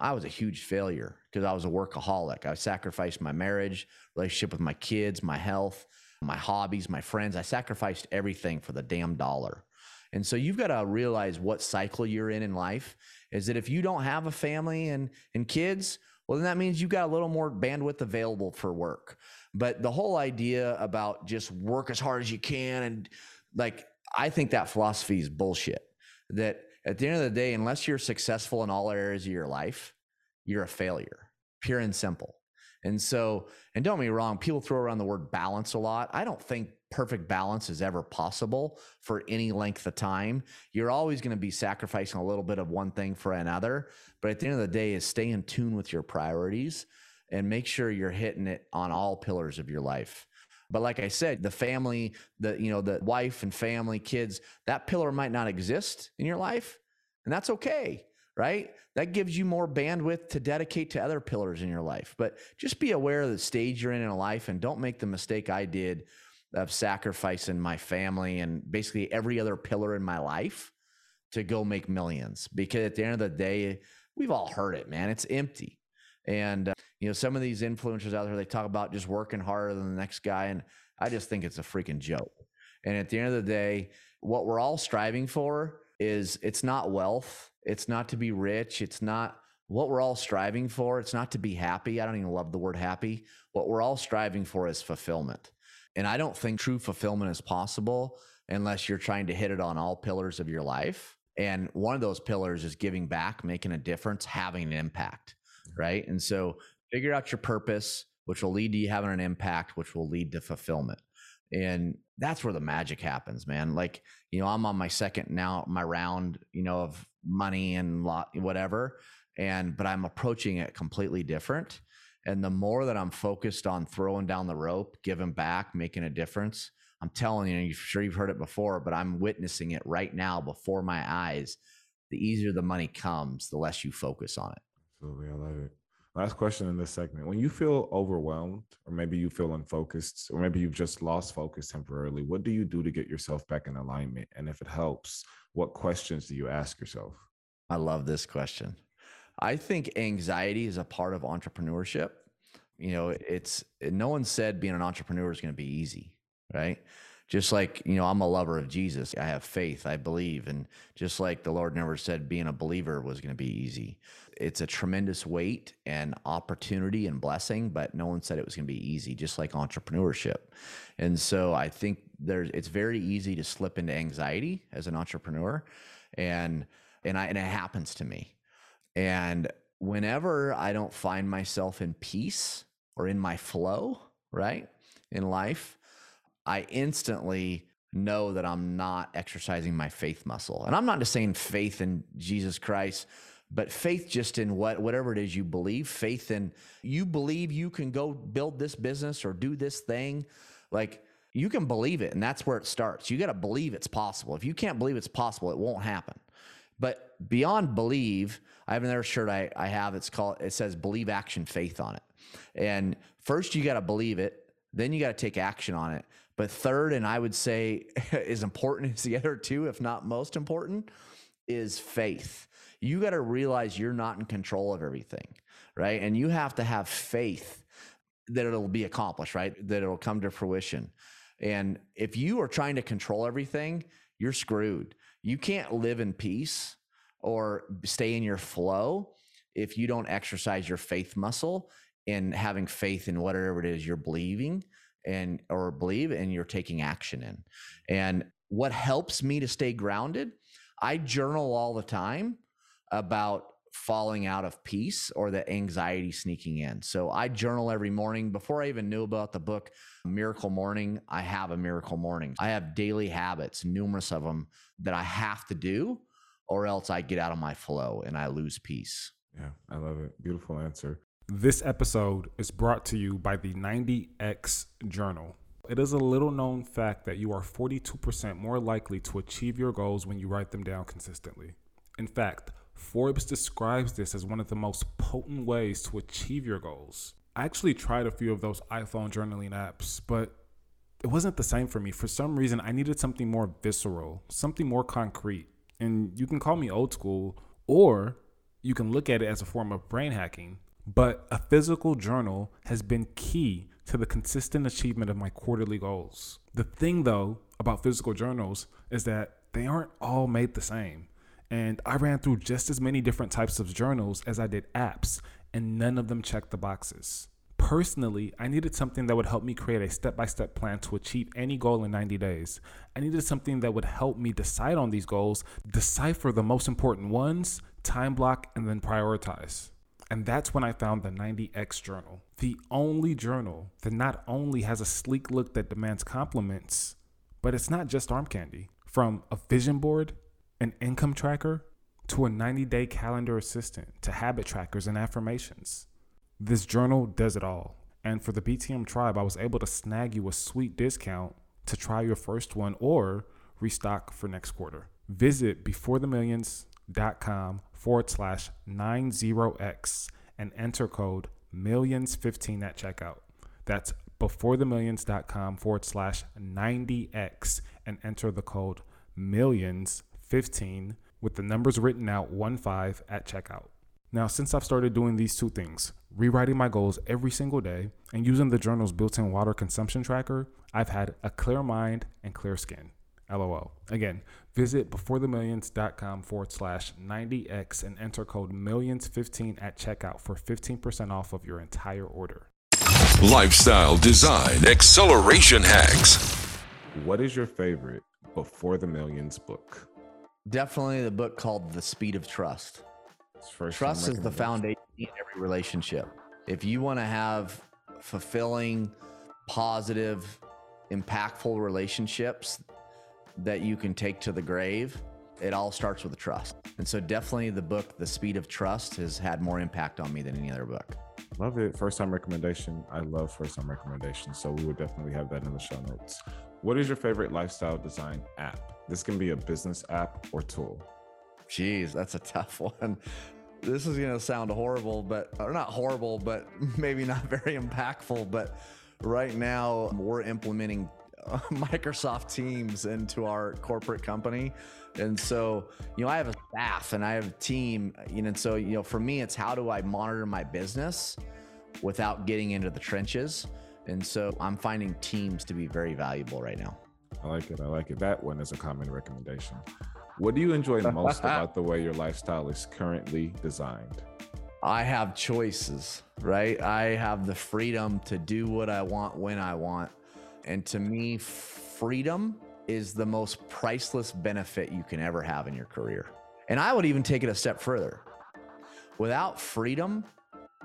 [SPEAKER 3] I was a huge failure because I was a workaholic. I sacrificed my marriage, relationship with my kids, my health, my hobbies, my friends. I sacrificed everything for the damn dollar. And so you've got to realize what cycle you're in in life is that if you don't have a family and, and kids, well, then that means you've got a little more bandwidth available for work. But the whole idea about just work as hard as you can and like, I think that philosophy is bullshit. That at the end of the day, unless you're successful in all areas of your life, you're a failure, pure and simple. And so, and don't me wrong, people throw around the word balance a lot. I don't think perfect balance is ever possible for any length of time. You're always going to be sacrificing a little bit of one thing for another. But at the end of the day, is stay in tune with your priorities and make sure you're hitting it on all pillars of your life. But like I said, the family, the you know, the wife and family, kids, that pillar might not exist in your life, and that's okay, right? That gives you more bandwidth to dedicate to other pillars in your life. But just be aware of the stage you're in in life and don't make the mistake I did of sacrificing my family and basically every other pillar in my life to go make millions because at the end of the day, we've all heard it, man. It's empty. And, uh, you know, some of these influencers out there, they talk about just working harder than the next guy. And I just think it's a freaking joke. And at the end of the day, what we're all striving for is it's not wealth. It's not to be rich. It's not what we're all striving for. It's not to be happy. I don't even love the word happy. What we're all striving for is fulfillment. And I don't think true fulfillment is possible unless you're trying to hit it on all pillars of your life. And one of those pillars is giving back, making a difference, having an impact. Right. And so figure out your purpose, which will lead to you having an impact, which will lead to fulfillment. And that's where the magic happens, man. Like, you know, I'm on my second now, my round, you know, of money and lot, whatever. And, but I'm approaching it completely different. And the more that I'm focused on throwing down the rope, giving back, making a difference, I'm telling you, I'm sure you've heard it before, but I'm witnessing it right now before my eyes. The easier the money comes, the less you focus on it.
[SPEAKER 1] Absolutely. I love it. Last question in this segment. When you feel overwhelmed, or maybe you feel unfocused, or maybe you've just lost focus temporarily, what do you do to get yourself back in alignment? And if it helps, what questions do you ask yourself?
[SPEAKER 3] I love this question. I think anxiety is a part of entrepreneurship. You know, it's no one said being an entrepreneur is going to be easy, right? Just like, you know, I'm a lover of Jesus. I have faith. I believe. And just like the Lord never said being a believer was going to be easy. It's a tremendous weight and opportunity and blessing, but no one said it was going to be easy, just like entrepreneurship. And so I think there's, it's very easy to slip into anxiety as an entrepreneur. And, and I, and it happens to me. And whenever I don't find myself in peace or in my flow, right, in life, I instantly know that I'm not exercising my faith muscle. And I'm not just saying faith in Jesus Christ, but faith just in what whatever it is you believe, faith in you believe you can go build this business or do this thing. Like you can believe it and that's where it starts. You got to believe it's possible. If you can't believe it's possible, it won't happen. But beyond believe, I have another shirt I, I have. It's called, it says believe action faith on it. And first you got to believe it. Then you got to take action on it. But third, and I would say as important as the other two, if not most important, is faith. You got to realize you're not in control of everything, right? And you have to have faith that it'll be accomplished, right? That it'll come to fruition. And if you are trying to control everything, you're screwed. You can't live in peace or stay in your flow if you don't exercise your faith muscle in having faith in whatever it is you're believing and or believe and you're taking action in. And what helps me to stay grounded, I journal all the time about falling out of peace or the anxiety sneaking in. So I journal every morning. Before I even knew about the book Miracle Morning, I have a miracle morning. I have daily habits, numerous of them that I have to do or else I get out of my flow and I lose peace.
[SPEAKER 1] Yeah, I love it. Beautiful answer. This episode is brought to you by the 90X Journal. It is a little known fact that you are 42% more likely to achieve your goals when you write them down consistently. In fact, Forbes describes this as one of the most potent ways to achieve your goals. I actually tried a few of those iPhone journaling apps, but it wasn't the same for me. For some reason, I needed something more visceral, something more concrete. And you can call me old school, or you can look at it as a form of brain hacking. But a physical journal has been key to the consistent achievement of my quarterly goals. The thing, though, about physical journals is that they aren't all made the same. And I ran through just as many different types of journals as I did apps, and none of them checked the boxes. Personally, I needed something that would help me create a step by step plan to achieve any goal in 90 days. I needed something that would help me decide on these goals, decipher the most important ones, time block, and then prioritize. And that's when I found the 90X journal, the only journal that not only has a sleek look that demands compliments, but it's not just arm candy. From a vision board, an income tracker, to a 90 day calendar assistant, to habit trackers and affirmations. This journal does it all. And for the BTM tribe, I was able to snag you a sweet discount to try your first one or restock for next quarter. Visit beforethemillions.com forward slash 90x and enter code millions15 at checkout. That's beforethemillions.com forward slash 90x and enter the code millions15 with the numbers written out 1 5 at checkout. Now, since I've started doing these two things, rewriting my goals every single day and using the journal's built in water consumption tracker, I've had a clear mind and clear skin. LOL. Again, visit beforethemillions.com forward slash 90x and enter code millions15 at checkout for 15% off of your entire order.
[SPEAKER 2] Lifestyle design acceleration hacks.
[SPEAKER 1] What is your favorite Before the Millions book?
[SPEAKER 3] Definitely the book called The Speed of Trust. Trust is the foundation in every relationship. If you want to have fulfilling, positive, impactful relationships that you can take to the grave, it all starts with trust. And so, definitely, the book, The Speed of Trust, has had more impact on me than any other book.
[SPEAKER 1] Love it. First time recommendation. I love first time recommendations. So, we would definitely have that in the show notes. What is your favorite lifestyle design app? This can be a business app or tool.
[SPEAKER 3] Jeez, that's a tough one. This is going to sound horrible, but or not horrible, but maybe not very impactful. But right now, we're implementing uh, Microsoft Teams into our corporate company. And so, you know, I have a staff and I have a team, you know, and so, you know, for me, it's how do I monitor my business without getting into the trenches? And so I'm finding Teams to be very valuable right now.
[SPEAKER 1] I like it. I like it. That one is a common recommendation. What do you enjoy most about the way your lifestyle is currently designed?
[SPEAKER 3] I have choices, right? I have the freedom to do what I want when I want. And to me, freedom is the most priceless benefit you can ever have in your career. And I would even take it a step further. Without freedom,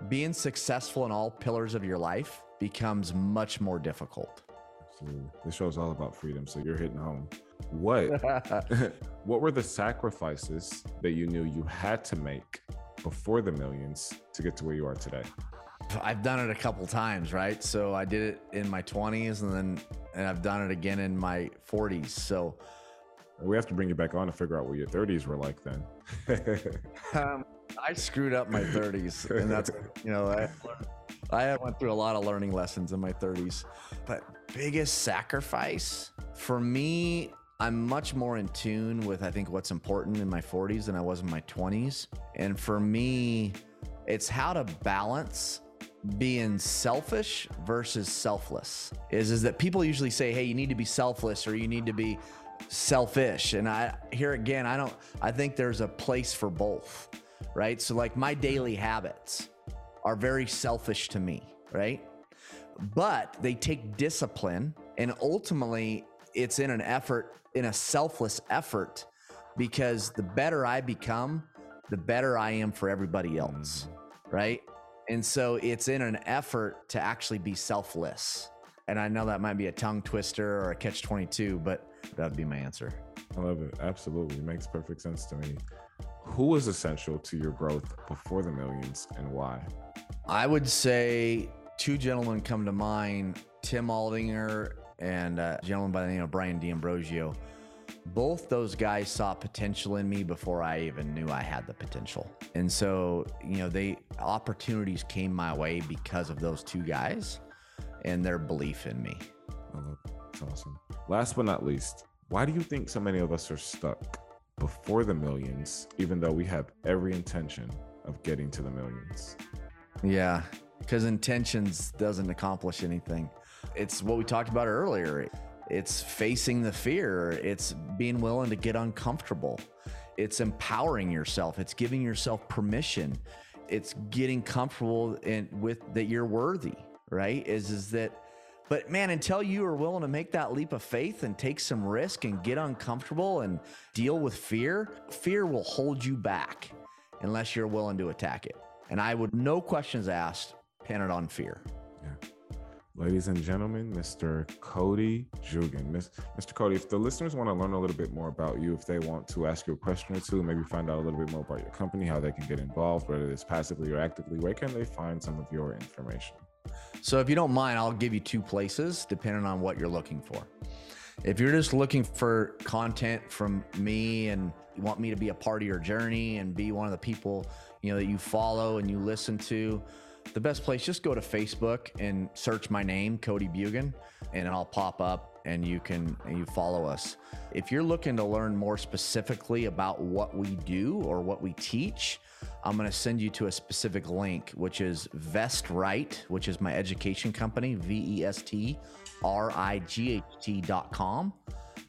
[SPEAKER 3] being successful in all pillars of your life becomes much more difficult.
[SPEAKER 1] Absolutely. This show is all about freedom, so you're hitting home. What what were the sacrifices that you knew you had to make before the millions to get to where you are today?
[SPEAKER 3] I've done it a couple times, right? So I did it in my 20s and then and I've done it again in my 40s. So
[SPEAKER 1] we have to bring you back on to figure out what your 30s were like then.
[SPEAKER 3] um, I screwed up my 30s and that's you know I, I went through a lot of learning lessons in my 30s. But biggest sacrifice for me I'm much more in tune with I think what's important in my 40s than I was in my 20s. And for me, it's how to balance being selfish versus selfless. Is is that people usually say, "Hey, you need to be selfless or you need to be selfish." And I here again, I don't I think there's a place for both, right? So like my daily habits are very selfish to me, right? But they take discipline and ultimately it's in an effort in a selfless effort because the better I become, the better I am for everybody else. Mm-hmm. Right. And so it's in an effort to actually be selfless. And I know that might be a tongue twister or a catch 22, but that'd be my answer.
[SPEAKER 1] I love it. Absolutely. It makes perfect sense to me. Who was essential to your growth before the millions and why?
[SPEAKER 3] I would say two gentlemen come to mind Tim Aldinger and uh, a gentleman by the name of Brian D'Ambrosio. Both those guys saw potential in me before I even knew I had the potential. And so, you know, they opportunities came my way because of those two guys and their belief in me.
[SPEAKER 1] Oh, that's awesome. Last but not least, why do you think so many of us are stuck before the millions, even though we have every intention of getting to the millions?
[SPEAKER 3] Yeah, because intentions doesn't accomplish anything. It's what we talked about earlier. It's facing the fear. It's being willing to get uncomfortable. It's empowering yourself. It's giving yourself permission. It's getting comfortable in with that you're worthy, right? Is is that but man, until you are willing to make that leap of faith and take some risk and get uncomfortable and deal with fear, fear will hold you back unless you're willing to attack it. And I would no questions asked pin it on fear.
[SPEAKER 1] Yeah.
[SPEAKER 4] ladies and gentlemen, Mr. Cody Jugan. Mr. Cody, if the listeners want to learn a little bit more about you, if they want to ask you a question or two, maybe find out a little bit more about your company, how they can get involved, whether it's passively or actively, where can they find some of your information?
[SPEAKER 3] So, if you don't mind, I'll give you two places depending on what you're looking for. If you're just looking for content from me and you want me to be a part of your journey and be one of the people, you know, that you follow and you listen to, the best place, just go to Facebook and search my name, Cody Bjugan, and I'll pop up and you can you follow us. If you're looking to learn more specifically about what we do or what we teach, I'm going to send you to a specific link, which is VestRight, which is my education company, V E S T R I G H T dot com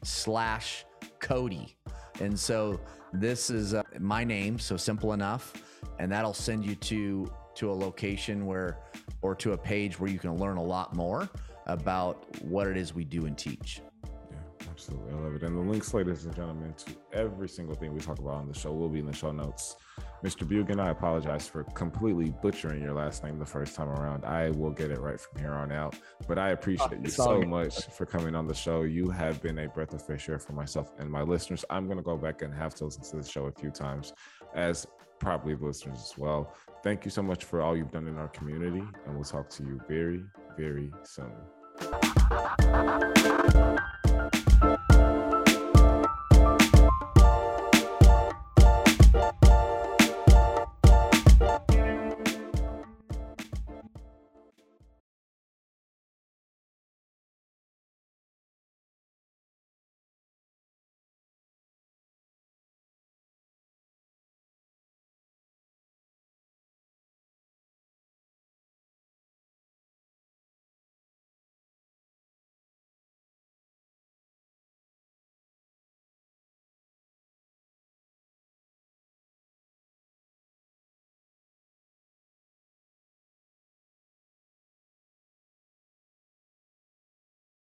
[SPEAKER 3] slash Cody. And so this is uh, my name, so simple enough. And that'll send you to to a location where or to a page where you can learn a lot more about what it is we do and teach.
[SPEAKER 4] Yeah, absolutely. I love it. And the links, ladies and gentlemen, to every single thing we talk about on the show will be in the show notes. Mr. Bjugan, I apologize for completely butchering your last name the first time around. I will get it right from here on out. But I appreciate oh, you so much for coming on the show. You have been a breath of fresh air for myself and my listeners. I'm going to go back and have to listen to the show a few times, as probably the listeners as well. Thank you so much for all you've done in our community. And we'll talk to you very, very soon.